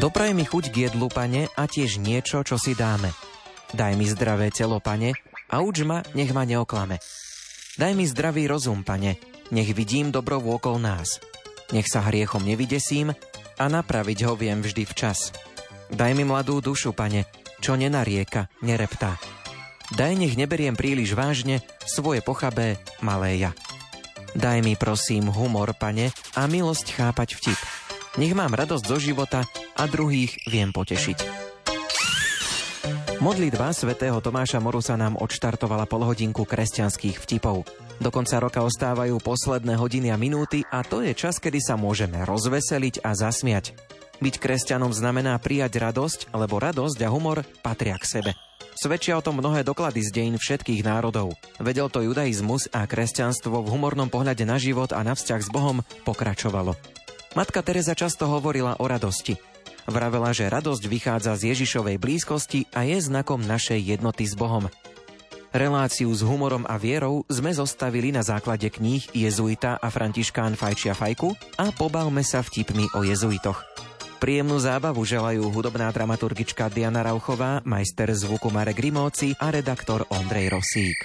Dopraj mi chuť k jedlu, pane, a tiež niečo, čo si dáme. Daj mi zdravé telo, pane, a uč ma, nech ma neoklame. Daj mi zdravý rozum, pane, nech vidím dobro okol nás. Nech sa hriechom nevydesím a napraviť ho viem vždy včas. Daj mi mladú dušu, pane, čo nenarieka, nereptá. Daj nech neberiem príliš vážne svoje pochabé malé ja. Daj mi prosím humor, pane, a milosť chápať vtip. Nech mám radosť zo života a druhých viem potešiť. Modlitba svätého Tomáša Morusa nám odštartovala polhodinku kresťanských vtipov. Do konca roka ostávajú posledné hodiny a minúty a to je čas, kedy sa môžeme rozveseliť a zasmiať. Byť kresťanom znamená prijať radosť, lebo radosť a humor patria k sebe. Svedčia o tom mnohé doklady z dejín všetkých národov. Vedel to judaizmus a kresťanstvo v humornom pohľade na život a na vzťah s Bohom pokračovalo. Matka Teresa často hovorila o radosti. Vravela, že radosť vychádza z Ježišovej blízkosti a je znakom našej jednoty s Bohom. Reláciu s humorom a vierou sme zostavili na základe kníh Jezuita a Františkán Fajčia Fajku a pobavme sa vtipmi o jezuitoch. Príjemnú zábavu želajú hudobná dramaturgička Diana Rauchová, majster zvuku Marek Rimóci a redaktor Ondrej Rosík.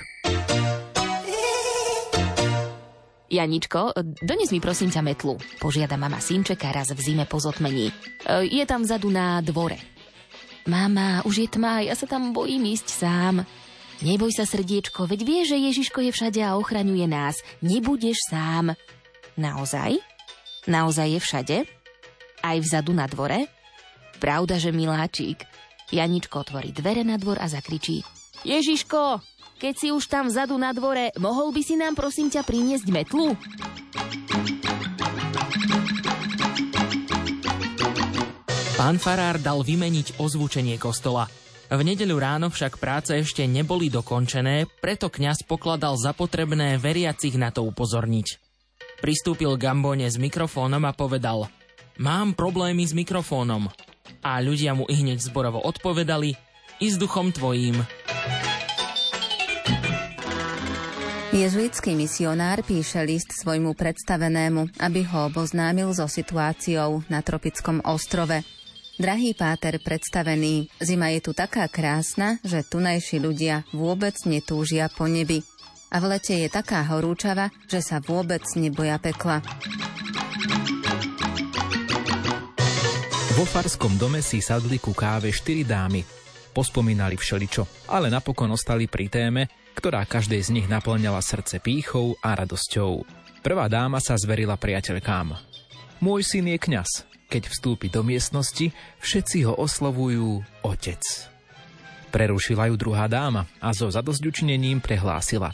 Janičko, dones mi prosím ťa metlu. Požiada mama synčeka raz v zime po zotmení. E, je tam vzadu na dvore. Mama, už je tma, ja sa tam bojím ísť sám. Neboj sa, srdiečko, veď vieš, že Ježiško je všade a ochraňuje nás. Nebudeš sám. Naozaj? Naozaj je všade? Aj vzadu na dvore? Pravda, že miláčik. Janičko otvorí dvere na dvor a zakričí. Ježiško, keď si už tam vzadu na dvore, mohol by si nám prosím ťa priniesť metlu? Pán Farár dal vymeniť ozvučenie kostola. V nedeľu ráno však práce ešte neboli dokončené, preto kňaz pokladal za potrebné veriacich na to upozorniť. Pristúpil Gambone s mikrofónom a povedal Mám problémy s mikrofónom. A ľudia mu i hneď zborovo odpovedali I s duchom tvojím. Jezuitský misionár píše list svojmu predstavenému, aby ho oboznámil so situáciou na tropickom ostrove. Drahý páter predstavený, zima je tu taká krásna, že tunajší ľudia vôbec netúžia po nebi. A v lete je taká horúčava, že sa vôbec neboja pekla. Vo farskom dome si sadli ku káve štyri dámy. Pospomínali všeličo, ale napokon ostali pri téme, ktorá každej z nich naplňala srdce pýchou a radosťou. Prvá dáma sa zverila priateľkám. Môj syn je kňaz. Keď vstúpi do miestnosti, všetci ho oslovujú otec. Prerušila ju druhá dáma a so zadosťučinením prehlásila.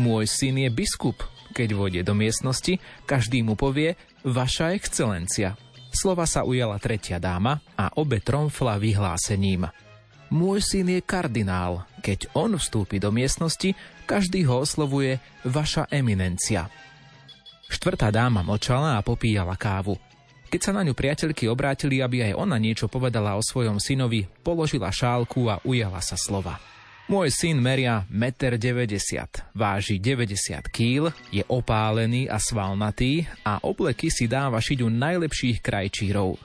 Môj syn je biskup. Keď vojde do miestnosti, každý mu povie Vaša excelencia. Slova sa ujala tretia dáma a obe tromfla vyhlásením. Môj syn je kardinál. Keď on vstúpi do miestnosti, každý ho oslovuje vaša eminencia. Štvrtá dáma mlčala a popíjala kávu. Keď sa na ňu priateľky obrátili, aby aj ona niečo povedala o svojom synovi, položila šálku a ujala sa slova. Môj syn meria 1,90 m, váži 90 kg, je opálený a svalnatý a obleky si dáva šiť u najlepších krajčírov.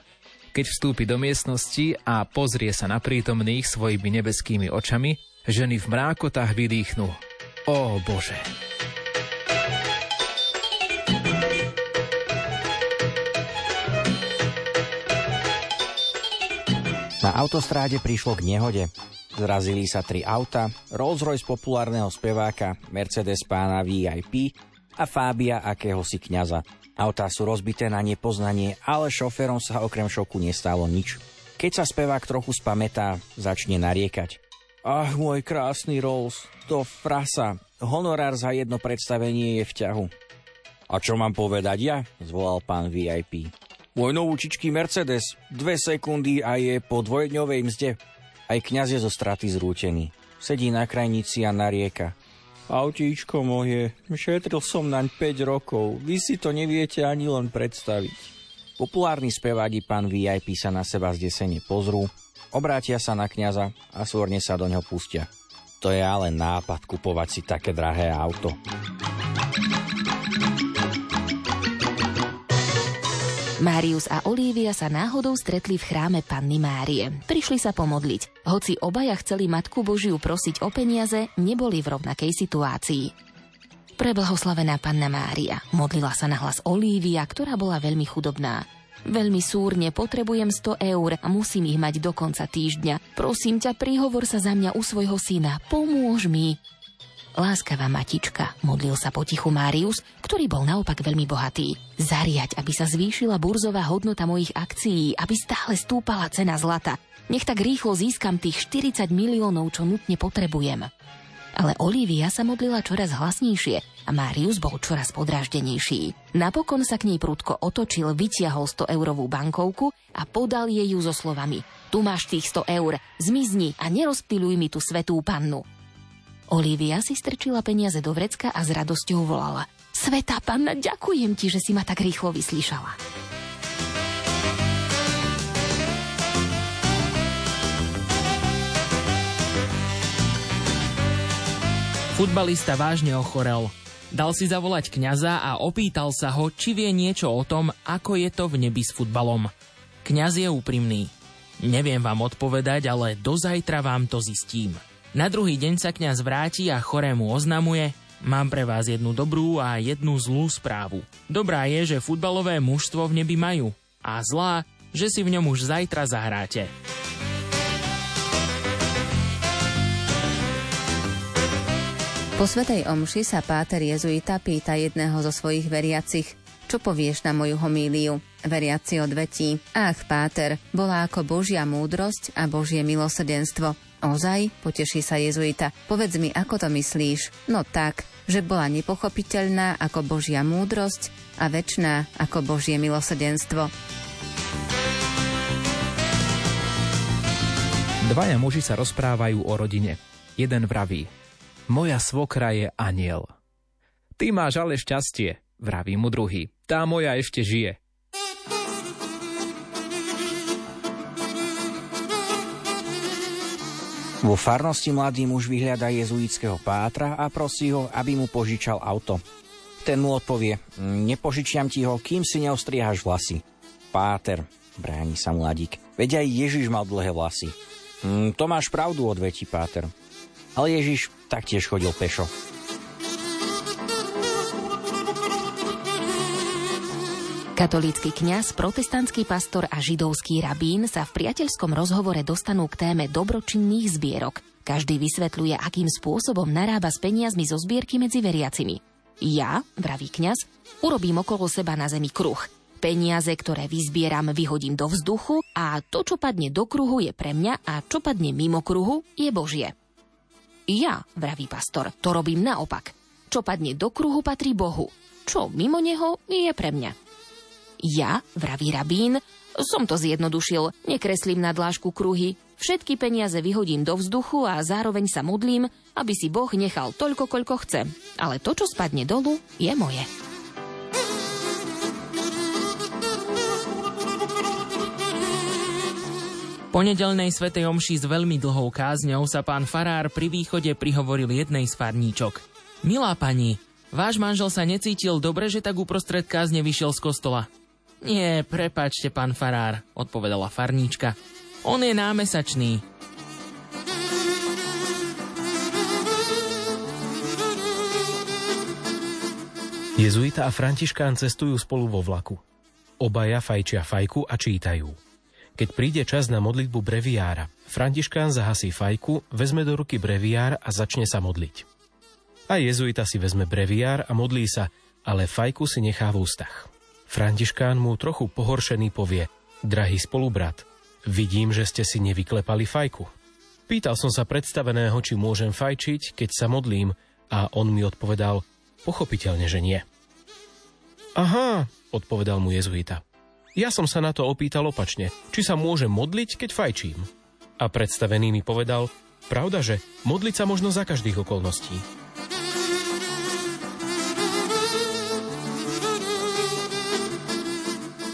Keď vstúpi do miestnosti a pozrie sa na prítomných svojimi nebeskými očami, ženy v mrákotách vydýchnú. Ó Bože! Na autostráde prišlo k nehode. Zrazili sa tri auta, Rolls-Royce populárneho speváka, Mercedes pána VIP a Fábia akéhosi kňaza. Autá sú rozbité na nepoznanie, ale šoférom sa okrem šoku nestalo nič. Keď sa spevák trochu spametá, začne nariekať. Ach, môj krásny Rolls, to frasa. Honorár za jedno predstavenie je v ťahu. A čo mám povedať ja? Zvolal pán VIP. Môj novúčičký Mercedes, dve sekundy a je po dvojdňovej mzde. Aj kňaz je zo straty zrútený. Sedí na krajnici a narieka. Autíčko moje, šetril som naň 5 rokov, vy si to neviete ani len predstaviť. Populárny spevádi pán VIP sa na seba zdesene pozrú, obrátia sa na kňaza a svorne sa do ňoho pustia. To je ale nápad kupovať si také drahé auto. Márius a Olívia sa náhodou stretli v chráme Panny Márie. Prišli sa pomodliť. Hoci obaja chceli Matku Božiu prosiť o peniaze, neboli v rovnakej situácii. Preblahoslavená Panna Mária, modlila sa na hlas Olívia, ktorá bola veľmi chudobná. Veľmi súrne potrebujem 100 eur a musím ich mať do konca týždňa. Prosím ťa, prihovor sa za mňa u svojho syna. Pomôž mi. Láskavá matička, modlil sa potichu Márius, ktorý bol naopak veľmi bohatý. Zariať, aby sa zvýšila burzová hodnota mojich akcií, aby stále stúpala cena zlata. Nech tak rýchlo získam tých 40 miliónov, čo nutne potrebujem. Ale Olivia sa modlila čoraz hlasnejšie a Marius bol čoraz podráždenejší. Napokon sa k nej prudko otočil, vytiahol 100 eurovú bankovku a podal jej ju so slovami Tu máš tých 100 eur, zmizni a nerozptiluj mi tú svetú pannu. Olivia si strčila peniaze do vrecka a s radosťou volala. Svetá panna, ďakujem ti, že si ma tak rýchlo vyslyšala. Futbalista vážne ochorel. Dal si zavolať kňaza a opýtal sa ho, či vie niečo o tom, ako je to v nebi s futbalom. Kňaz je úprimný. Neviem vám odpovedať, ale do zajtra vám to zistím. Na druhý deň sa kňaz vráti a chorému oznamuje Mám pre vás jednu dobrú a jednu zlú správu. Dobrá je, že futbalové mužstvo v nebi majú. A zlá, že si v ňom už zajtra zahráte. Po Svetej Omši sa páter jezuita pýta jedného zo svojich veriacich, čo povieš na moju homíliu? Veriaci odvetí, ach, páter, bola ako Božia múdrosť a Božie milosrdenstvo. Ozaj? Poteší sa jezuita. Povedz mi, ako to myslíš? No tak, že bola nepochopiteľná ako Božia múdrosť a väčná ako Božie milosrdenstvo. Dvaja muži sa rozprávajú o rodine. Jeden vraví, moja svokra je aniel. Ty máš ale šťastie, vraví mu druhý. Tá moja ešte žije. Vo farnosti mladý muž vyhľadá jezuitského pátra a prosí ho, aby mu požičal auto. Ten mu odpovie, nepožičiam ti ho, kým si neostriehaš vlasy. Páter, bráni sa mladík, veď aj Ježiš mal dlhé vlasy. Hm, to máš pravdu, odvetí Páter. Ale Ježiš taktiež chodil pešo. Katolícky kňaz, protestantský pastor a židovský rabín sa v priateľskom rozhovore dostanú k téme dobročinných zbierok. Každý vysvetľuje, akým spôsobom narába s peniazmi zo zbierky medzi veriacimi. Ja, vraví kňaz, urobím okolo seba na zemi kruh. Peniaze, ktoré vyzbieram, vyhodím do vzduchu a to, čo padne do kruhu, je pre mňa a čo padne mimo kruhu, je Božie. Ja, vraví pastor, to robím naopak. Čo padne do kruhu, patrí Bohu. Čo mimo neho, je pre mňa. Ja, vraví rabín, som to zjednodušil, nekreslím na dlážku kruhy, všetky peniaze vyhodím do vzduchu a zároveň sa modlím, aby si Boh nechal toľko, koľko chce. Ale to, čo spadne dolu, je moje. Po nedelnej svetej omši s veľmi dlhou kázňou sa pán farár pri východe prihovoril jednej z farníčok. Milá pani, váš manžel sa necítil dobre, že tak uprostred kázne vyšiel z kostola. Nie, prepačte, pán farár, odpovedala farníčka. On je námesačný. Jezuita a Františkán cestujú spolu vo vlaku. Obaja fajčia fajku a čítajú. Keď príde čas na modlitbu breviára, Františkán zahasí fajku, vezme do ruky breviár a začne sa modliť. A jezuita si vezme breviár a modlí sa, ale fajku si nechá v ústach. Františkán mu trochu pohoršený povie Drahý spolubrat, vidím, že ste si nevyklepali fajku. Pýtal som sa predstaveného, či môžem fajčiť, keď sa modlím a on mi odpovedal, pochopiteľne, že nie. Aha, odpovedal mu jezuita. Ja som sa na to opýtal opačne, či sa môžem modliť, keď fajčím. A predstavený mi povedal, pravda, že modliť sa možno za každých okolností.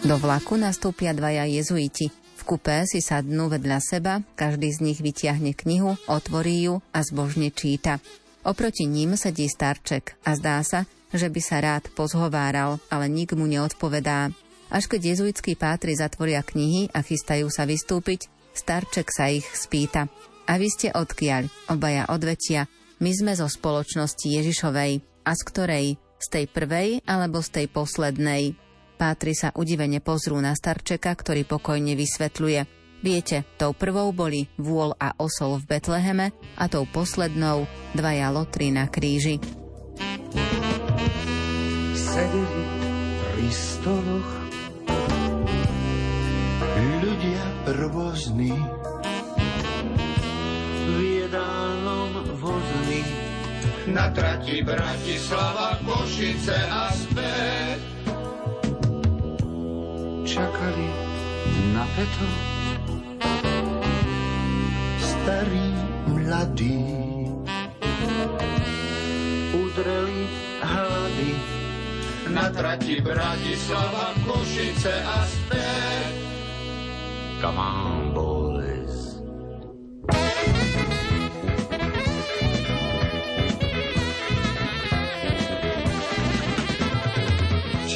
Do vlaku nastúpia dvaja jezuiti. V kupé si sadnú vedľa seba, každý z nich vytiahne knihu, otvorí ju a zbožne číta. Oproti ním sedí starček a zdá sa, že by sa rád pozhováral, ale nik mu neodpovedá. Až keď jezuitskí pátri zatvoria knihy a chystajú sa vystúpiť, starček sa ich spýta. A vy ste odkiaľ? Obaja odvetia. My sme zo spoločnosti Ježišovej. A z ktorej? Z tej prvej alebo z tej poslednej? Pátri sa udivene pozrú na starčeka, ktorý pokojne vysvetľuje. Viete, tou prvou boli vôľ a osol v Betleheme a tou poslednou dvaja lotry na kríži. Sedeli pri stoloch ľudia rôzni v jedálnom vozni na trati Bratislava, Košice a späť čakali na peto starí mladí udreli hlady na trati Bratislava, Košice a späť. Come on, boys.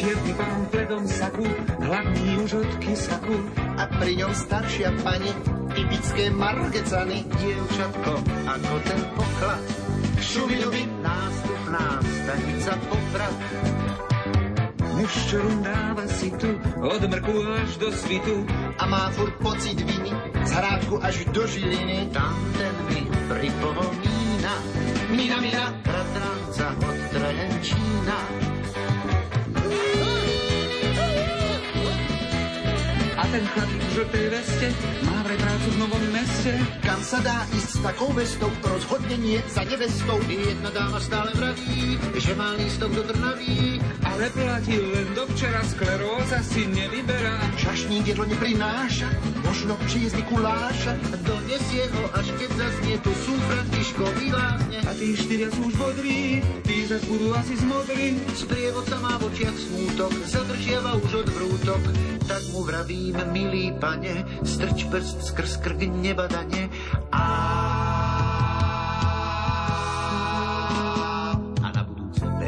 Čierny pán v bledom saku, hlavný už od kysaku. A pri ňom staršia pani, typické margecany, dievčatko, ako ten poklad. Šumiľovi nástupná stanica poprad. Muž, čo rundáva si tu, od mrku až do svitu. A má furt pocit viny, z hrádku až do Žiliny. Tam ten mi pripomína, mina, mina, bratranca od Trenčína. Ten chlapík v žltej veste má prácu v novom meste. Kam sa dá ísť s takou vestou, rozhodne nie za nevestou. Jedna dáma stále vraví, že má lístok do Trnavy. Ale platí len do včera, skleróza si nevyberá. Čašník jedlo neprináša, možno přijezd Mikuláša. Donesie ho, až keď zaznie, tu sú Františkovi lázne. A tí štyria sú už bodrí, tí zas budú asi zmodrí. Sprievodca má v očiach smútok, zadržiava už od vrútok. Tak mu vravím, milý pane, strč prst skrz krk nebadane. A a na budúce B.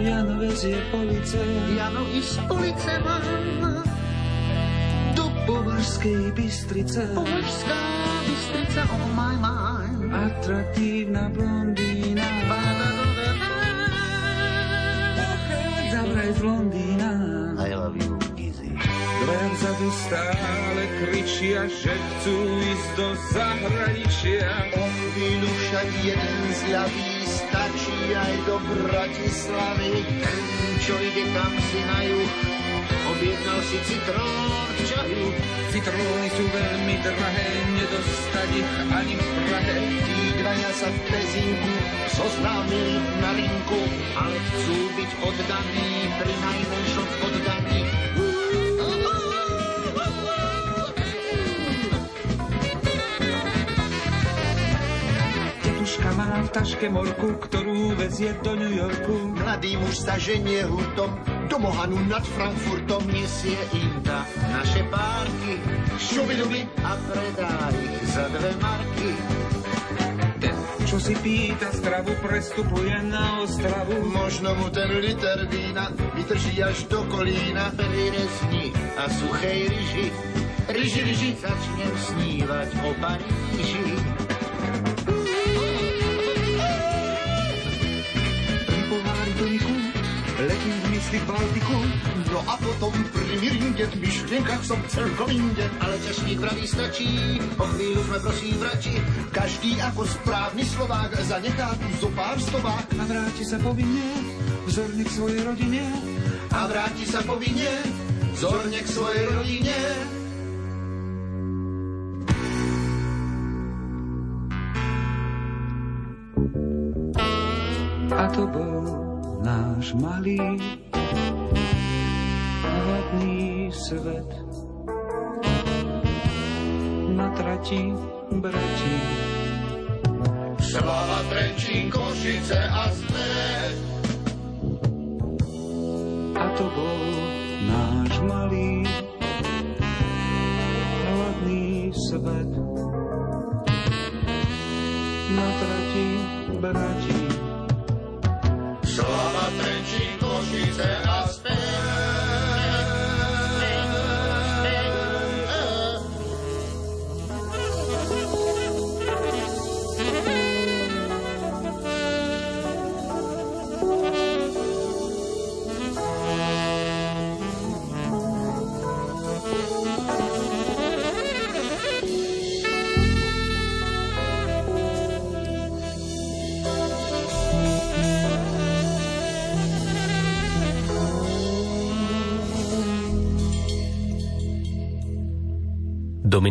Jano vezie police Jano i z ulice mám, do Považskej Bystrice. Považská Bystrica, oh my mind. Atraktívna blondína pochádza vraj z Londýna. I love you, Gizzy. Dve vzadu stále kričia, že chcú ísť do zahraničia. O chvíľu však jeden zľaví, stačí aj do Bratislavy. Ten, čo ide tam si na juh, objednal si citrón k čaju. Citróny sú veľmi drahé, nedostať ich ani v Prahe. Tí dvaja sa v Pezinku zoznámili na linku, ale chcú byť oddaní, pri najmenšom oddaní. V taške morku, ktorú vezie do New Yorku. Mladý muž sa ženie hurtom, do Mohanu nad Frankfurtom nesie im ta naše párky. Šubidubi a predá ich za dve marky. Ten, čo si pýta stravu, prestupuje na ostravu. Možno mu ten liter vína vydrží až do kolína. Pri resni a suchej ryži, ryži, ryži, začnem snívať o Paríži. Mysli k Baltiku. No a potom pri Miringe v myšlienkach som celkom inde. Ale ťažník vraví stačí, o chvíľu sme prosím vrači. Každý ako správny Slovák zanechá tu zo pár stovák. A vráti sa povinne, vzorne k svojej rodine. A vráti sa povinne, zorne k svojej rodine. A to bol náš malý hladný svet. Na trati brati Slava Trenčín, Košice a späť. A to bol náš malý hladný svet. Na trati brati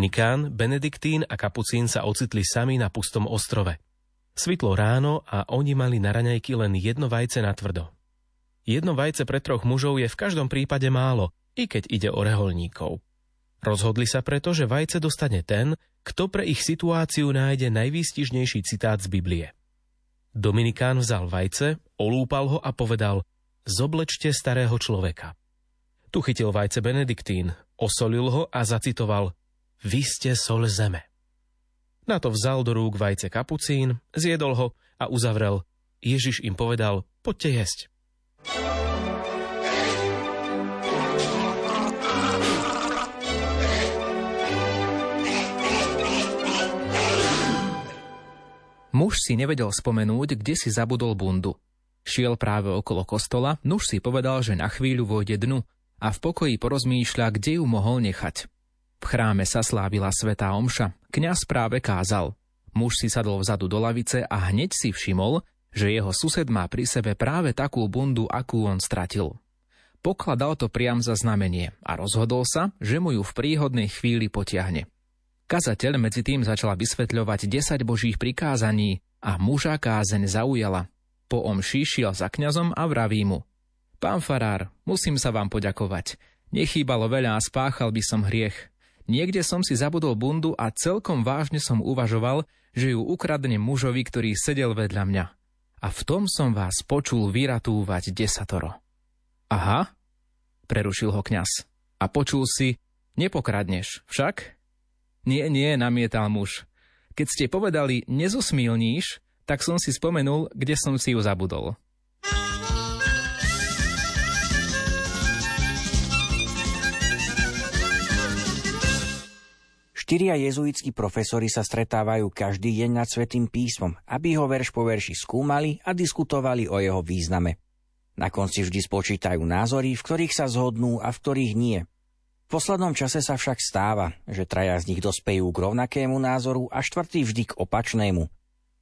Dominikán, Benediktín a Kapucín sa ocitli sami na pustom ostrove. Svitlo ráno a oni mali na raňajky len jedno vajce na tvrdo. Jedno vajce pre troch mužov je v každom prípade málo, i keď ide o reholníkov. Rozhodli sa preto, že vajce dostane ten, kto pre ich situáciu nájde najvýstižnejší citát z Biblie. Dominikán vzal vajce, olúpal ho a povedal Zoblečte starého človeka. Tu chytil vajce Benediktín, osolil ho a zacitoval vy ste sol zeme. Na to vzal do rúk vajce kapucín, zjedol ho a uzavrel. Ježiš im povedal, poďte jesť. Muž si nevedel spomenúť, kde si zabudol bundu. Šiel práve okolo kostola, nuž si povedal, že na chvíľu vojde dnu a v pokoji porozmýšľa, kde ju mohol nechať. V chráme sa slávila svetá omša. Kňaz práve kázal. Muž si sadol vzadu do lavice a hneď si všimol, že jeho sused má pri sebe práve takú bundu, akú on stratil. Pokladal to priam za znamenie a rozhodol sa, že mu ju v príhodnej chvíli potiahne. Kazateľ medzi tým začala vysvetľovať 10 božích prikázaní a muža kázeň zaujala. Po omši šiel za kňazom a vraví mu Pán farár, musím sa vám poďakovať. Nechýbalo veľa a spáchal by som hriech. Niekde som si zabudol bundu a celkom vážne som uvažoval, že ju ukradnem mužovi, ktorý sedel vedľa mňa. A v tom som vás počul vyratúvať desatoro. Aha, prerušil ho kňaz. A počul si, nepokradneš, však? Nie, nie, namietal muž. Keď ste povedali, nezosmilníš, tak som si spomenul, kde som si ju zabudol. Štyria jezuitskí profesori sa stretávajú každý deň nad Svetým písmom, aby ho verš po verši skúmali a diskutovali o jeho význame. Na konci vždy spočítajú názory, v ktorých sa zhodnú a v ktorých nie. V poslednom čase sa však stáva, že traja z nich dospejú k rovnakému názoru a štvrtý vždy k opačnému.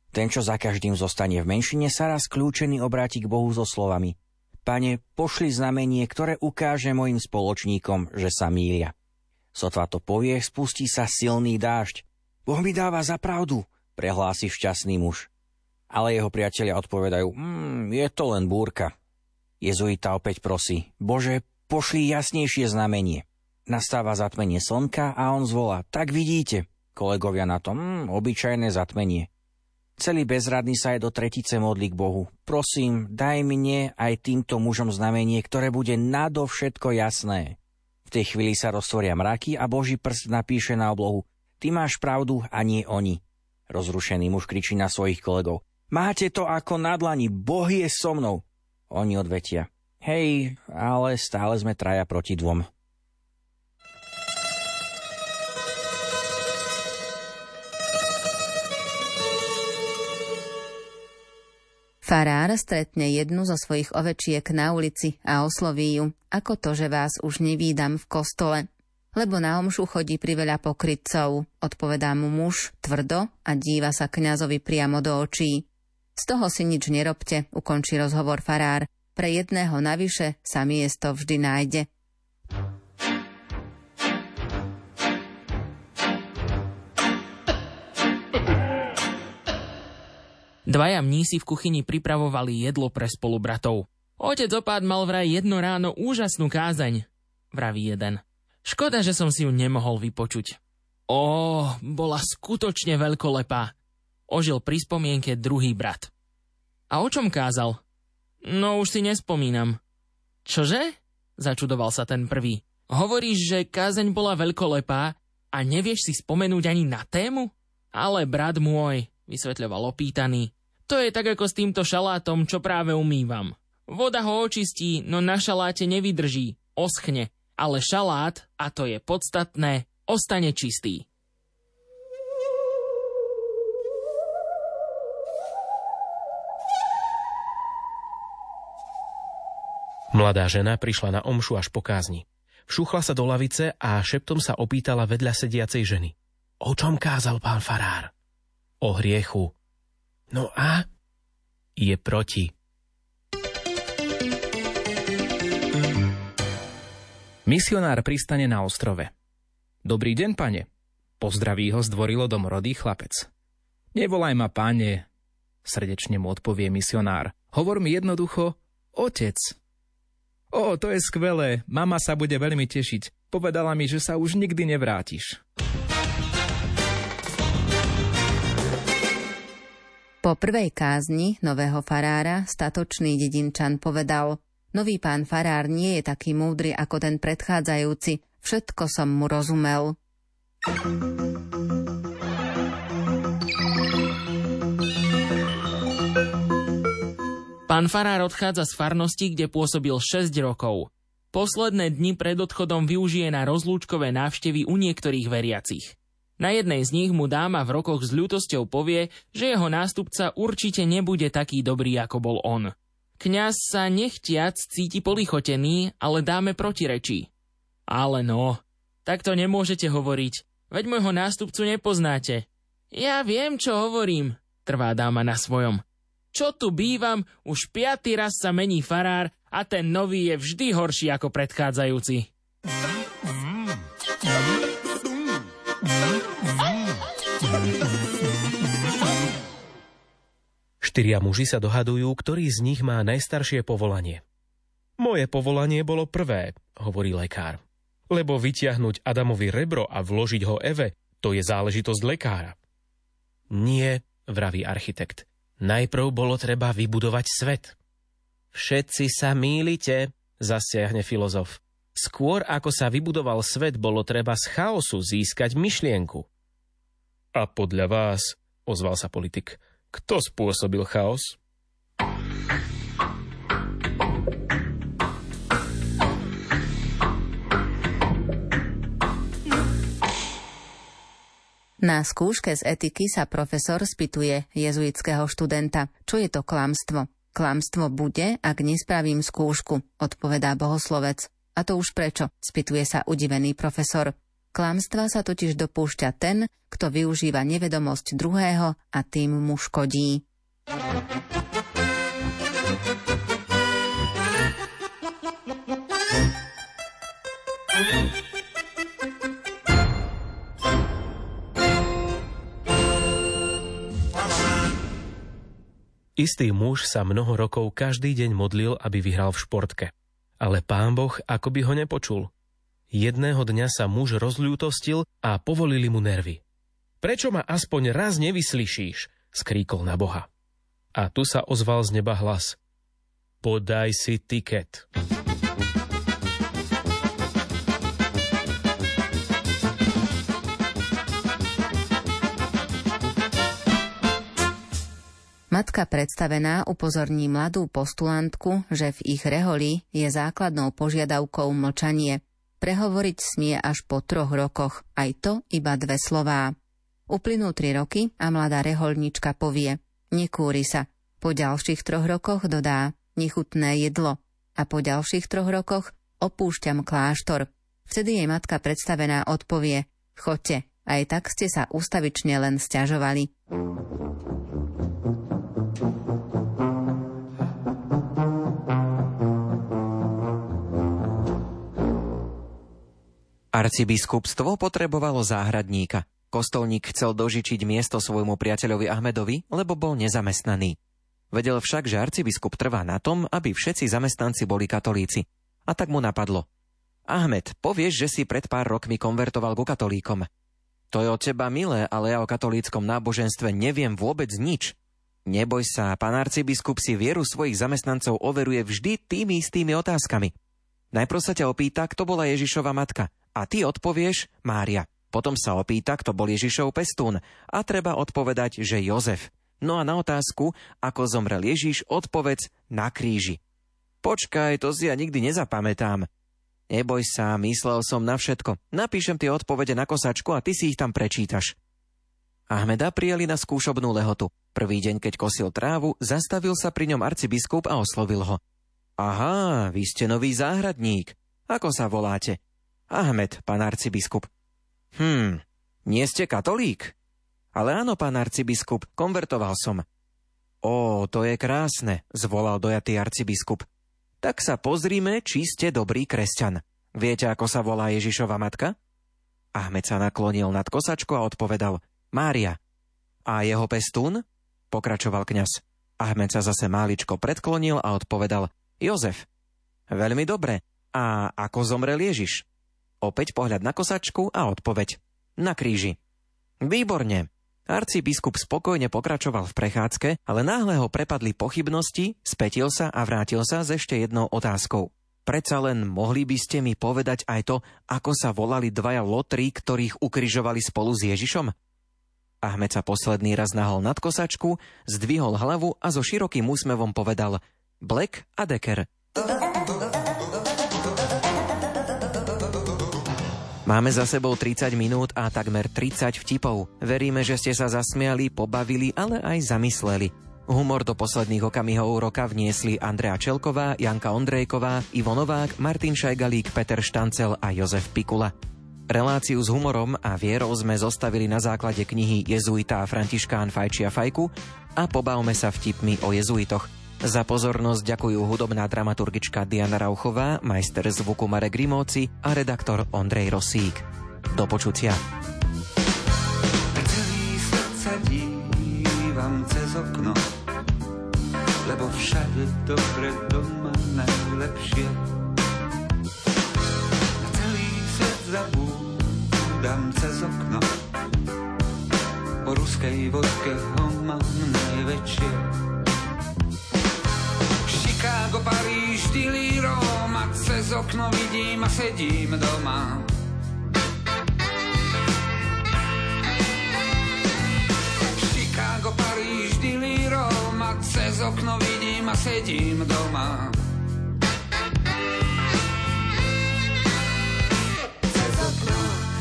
Ten, čo za každým zostane v menšine, sa raz kľúčený obráti k Bohu so slovami Pane, pošli znamenie, ktoré ukáže mojim spoločníkom, že sa mília. Sotva to povie, spustí sa silný dážď. Boh mi dáva za pravdu, prehlási šťastný muž. Ale jeho priatelia odpovedajú, mm, je to len búrka. Jezuita opäť prosí, Bože, pošli jasnejšie znamenie. Nastáva zatmenie slnka a on zvolá, tak vidíte. Kolegovia na tom, mm, obyčajné zatmenie. Celý bezradný sa aj do tretice modlí k Bohu. Prosím, daj mne aj týmto mužom znamenie, ktoré bude nadovšetko jasné tej chvíli sa roztvoria mraky a Boží prst napíše na oblohu Ty máš pravdu a nie oni. Rozrušený muž kričí na svojich kolegov. Máte to ako na dlani, Boh je so mnou. Oni odvetia. Hej, ale stále sme traja proti dvom. Farár stretne jednu zo svojich ovečiek na ulici a osloví ju, ako to, že vás už nevídam v kostole. Lebo na omšu chodí priveľa pokrytcov, odpovedá mu muž tvrdo a díva sa kňazovi priamo do očí. Z toho si nič nerobte, ukončí rozhovor farár. Pre jedného navyše sa miesto vždy nájde. Dvaja mnísi v kuchyni pripravovali jedlo pre spolubratov. Otec opád mal vraj jedno ráno úžasnú kázeň, vraví jeden. Škoda, že som si ju nemohol vypočuť. Ó, bola skutočne veľkolepá. Ožil pri spomienke druhý brat. A o čom kázal? No už si nespomínam. Čože? Začudoval sa ten prvý. Hovoríš, že kázeň bola veľkolepá a nevieš si spomenúť ani na tému? Ale brat môj, vysvetľoval opýtaný, to je tak ako s týmto šalátom, čo práve umývam. Voda ho očistí, no na šaláte nevydrží, oschne, ale šalát, a to je podstatné, ostane čistý. Mladá žena prišla na omšu až po kázni. Všuchla sa do lavice a šeptom sa opýtala vedľa sediacej ženy. O čom kázal pán farár? O hriechu, No a? Je proti. Misionár pristane na ostrove. Dobrý deň, pane. Pozdraví ho zdvorilo domorodý chlapec. Nevolaj ma, páne, srdečne mu odpovie misionár. Hovor mi jednoducho, otec. O, to je skvelé, mama sa bude veľmi tešiť. Povedala mi, že sa už nikdy nevrátiš. Po prvej kázni nového farára statočný dedinčan povedal Nový pán farár nie je taký múdry ako ten predchádzajúci, všetko som mu rozumel. Pán Farár odchádza z farnosti, kde pôsobil 6 rokov. Posledné dni pred odchodom využije na rozlúčkové návštevy u niektorých veriacich. Na jednej z nich mu dáma v rokoch s ľútosťou povie, že jeho nástupca určite nebude taký dobrý, ako bol on. Kňaz sa nechtiac cíti polichotený, ale dáme protirečí. Ale no, takto nemôžete hovoriť. Veď môjho nástupcu nepoznáte. Ja viem, čo hovorím, trvá dáma na svojom. Čo tu bývam, už piatý raz sa mení farár a ten nový je vždy horší ako predchádzajúci. Štyria muži sa dohadujú, ktorý z nich má najstaršie povolanie. Moje povolanie bolo prvé, hovorí lekár lebo vytiahnuť Adamovi rebro a vložiť ho Eve, to je záležitosť lekára. Nie, vraví architekt. Najprv bolo treba vybudovať svet. Všetci sa mýlite, zasiahne filozof. Skôr ako sa vybudoval svet, bolo treba z chaosu získať myšlienku. A podľa vás, ozval sa politik, kto spôsobil chaos? Na skúške z etiky sa profesor spýtuje jezuitského študenta, čo je to klamstvo. Klamstvo bude, ak nespravím skúšku, odpovedá bohoslovec. A to už prečo, spýtuje sa udivený profesor. Klamstva sa totiž dopúšťa ten, kto využíva nevedomosť druhého a tým mu škodí. Istý muž sa mnoho rokov každý deň modlil, aby vyhral v športke. Ale pán Boh ako by ho nepočul. Jedného dňa sa muž rozľútostil a povolili mu nervy. Prečo ma aspoň raz nevyslyšíš? skríkol na Boha. A tu sa ozval z neba hlas. Podaj si tiket. Matka predstavená upozorní mladú postulantku, že v ich reholi je základnou požiadavkou mlčanie. Prehovoriť smie až po troch rokoch, aj to iba dve slová. Uplynú tri roky a mladá reholnička povie Nekúri sa. Po ďalších troch rokoch dodá Nechutné jedlo. A po ďalších troch rokoch opúšťam kláštor. Vtedy jej matka predstavená odpovie Choďte, aj tak ste sa ustavične len stiažovali. Arcibiskupstvo potrebovalo záhradníka. Kostolník chcel dožičiť miesto svojmu priateľovi Ahmedovi, lebo bol nezamestnaný. Vedel však, že arcibiskup trvá na tom, aby všetci zamestnanci boli katolíci. A tak mu napadlo. Ahmed, povieš, že si pred pár rokmi konvertoval ku katolíkom. To je od teba milé, ale ja o katolíckom náboženstve neviem vôbec nič. Neboj sa, pán arcibiskup si vieru svojich zamestnancov overuje vždy tými istými otázkami. Najprv sa ťa opýta, kto bola Ježišova matka – a ty odpovieš Mária. Potom sa opýta, kto bol Ježišov pestún a treba odpovedať, že Jozef. No a na otázku, ako zomrel Ježiš, odpovedz na kríži. Počkaj, to si ja nikdy nezapamätám. Neboj sa, myslel som na všetko. Napíšem tie odpovede na kosačku a ty si ich tam prečítaš. Ahmeda prijali na skúšobnú lehotu. Prvý deň, keď kosil trávu, zastavil sa pri ňom arcibiskup a oslovil ho. Aha, vy ste nový záhradník. Ako sa voláte? Ahmed, pán arcibiskup. Hm, nie ste katolík? Ale áno, pán arcibiskup, konvertoval som. Ó, to je krásne, zvolal dojatý arcibiskup. Tak sa pozrime, či ste dobrý kresťan. Viete, ako sa volá Ježišova matka? Ahmed sa naklonil nad kosačku a odpovedal Mária. A jeho pestún? Pokračoval kňaz. Ahmed sa zase máličko predklonil a odpovedal Jozef. Veľmi dobre. A ako zomrel Ježiš? Opäť pohľad na kosačku a odpoveď. Na kríži. Výborne. Arcibiskup spokojne pokračoval v prechádzke, ale náhle ho prepadli pochybnosti, spätil sa a vrátil sa s ešte jednou otázkou. Predsa len mohli by ste mi povedať aj to, ako sa volali dvaja lotrí, ktorých ukryžovali spolu s Ježišom? Ahmed sa posledný raz nahol nad kosačku, zdvihol hlavu a so širokým úsmevom povedal Black a Decker. Máme za sebou 30 minút a takmer 30 vtipov. Veríme, že ste sa zasmiali, pobavili, ale aj zamysleli. Humor do posledných okamihov roka vniesli Andrea Čelková, Janka Ondrejková, Ivo Novák, Martin Šajgalík, Peter Štancel a Jozef Pikula. Reláciu s humorom a vierou sme zostavili na základe knihy Jezuita a Františkán Fajčia Fajku a pobavme sa vtipmi o jezuitoch. Za pozornosť ďakujú hudobná dramaturgička Diana Rauchová, majster zvuku Marek Rimóci a redaktor Ondrej Rosík. Do počutia. Celý svet sa dívam cez okno, lebo všade dobre doma najlepšie. Celý svet zabúda dám cez okno. Po ruskej vodke ho mám najväčšie. Chicago, Paríž, Dili, Roma, cez okno vidím a sedím doma. Chicago, Paríž, Dili, Roma, cez okno vidím a sedím doma.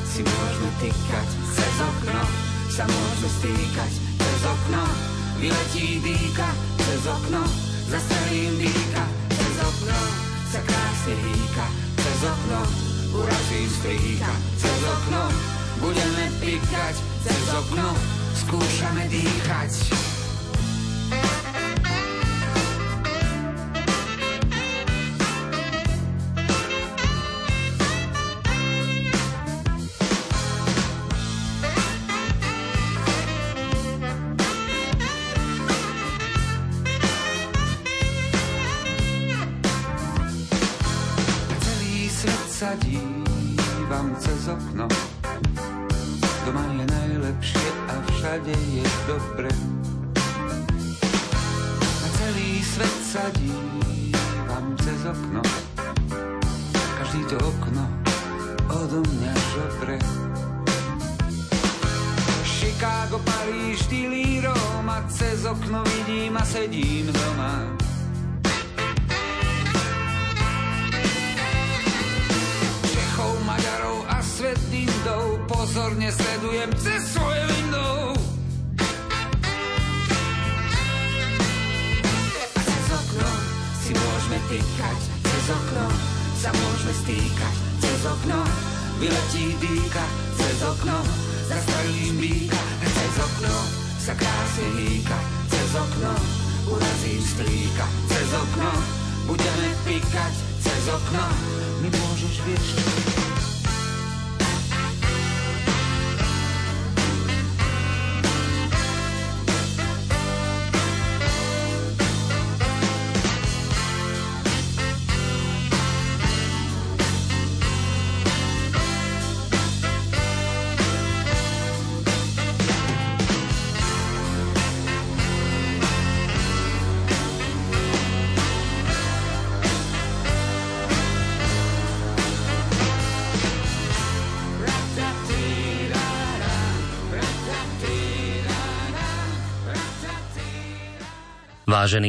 si môžeme týkať cez okno, sa môžeme stýkať cez okno, vyletí dýka cez okno, zastrelím dýka cez okno, sa krásne hýka cez okno, urazím strýka cez okno, budeme pikať cez okno, skúšame dýchať. Sa môžeme stýkať, cez okno vyletí dýka, cez okno zastrelím býka, cez okno sa krásne hýka, cez okno urazím strýka, cez okno budeme píkať, cez okno. Mi môžeš vieš Vážený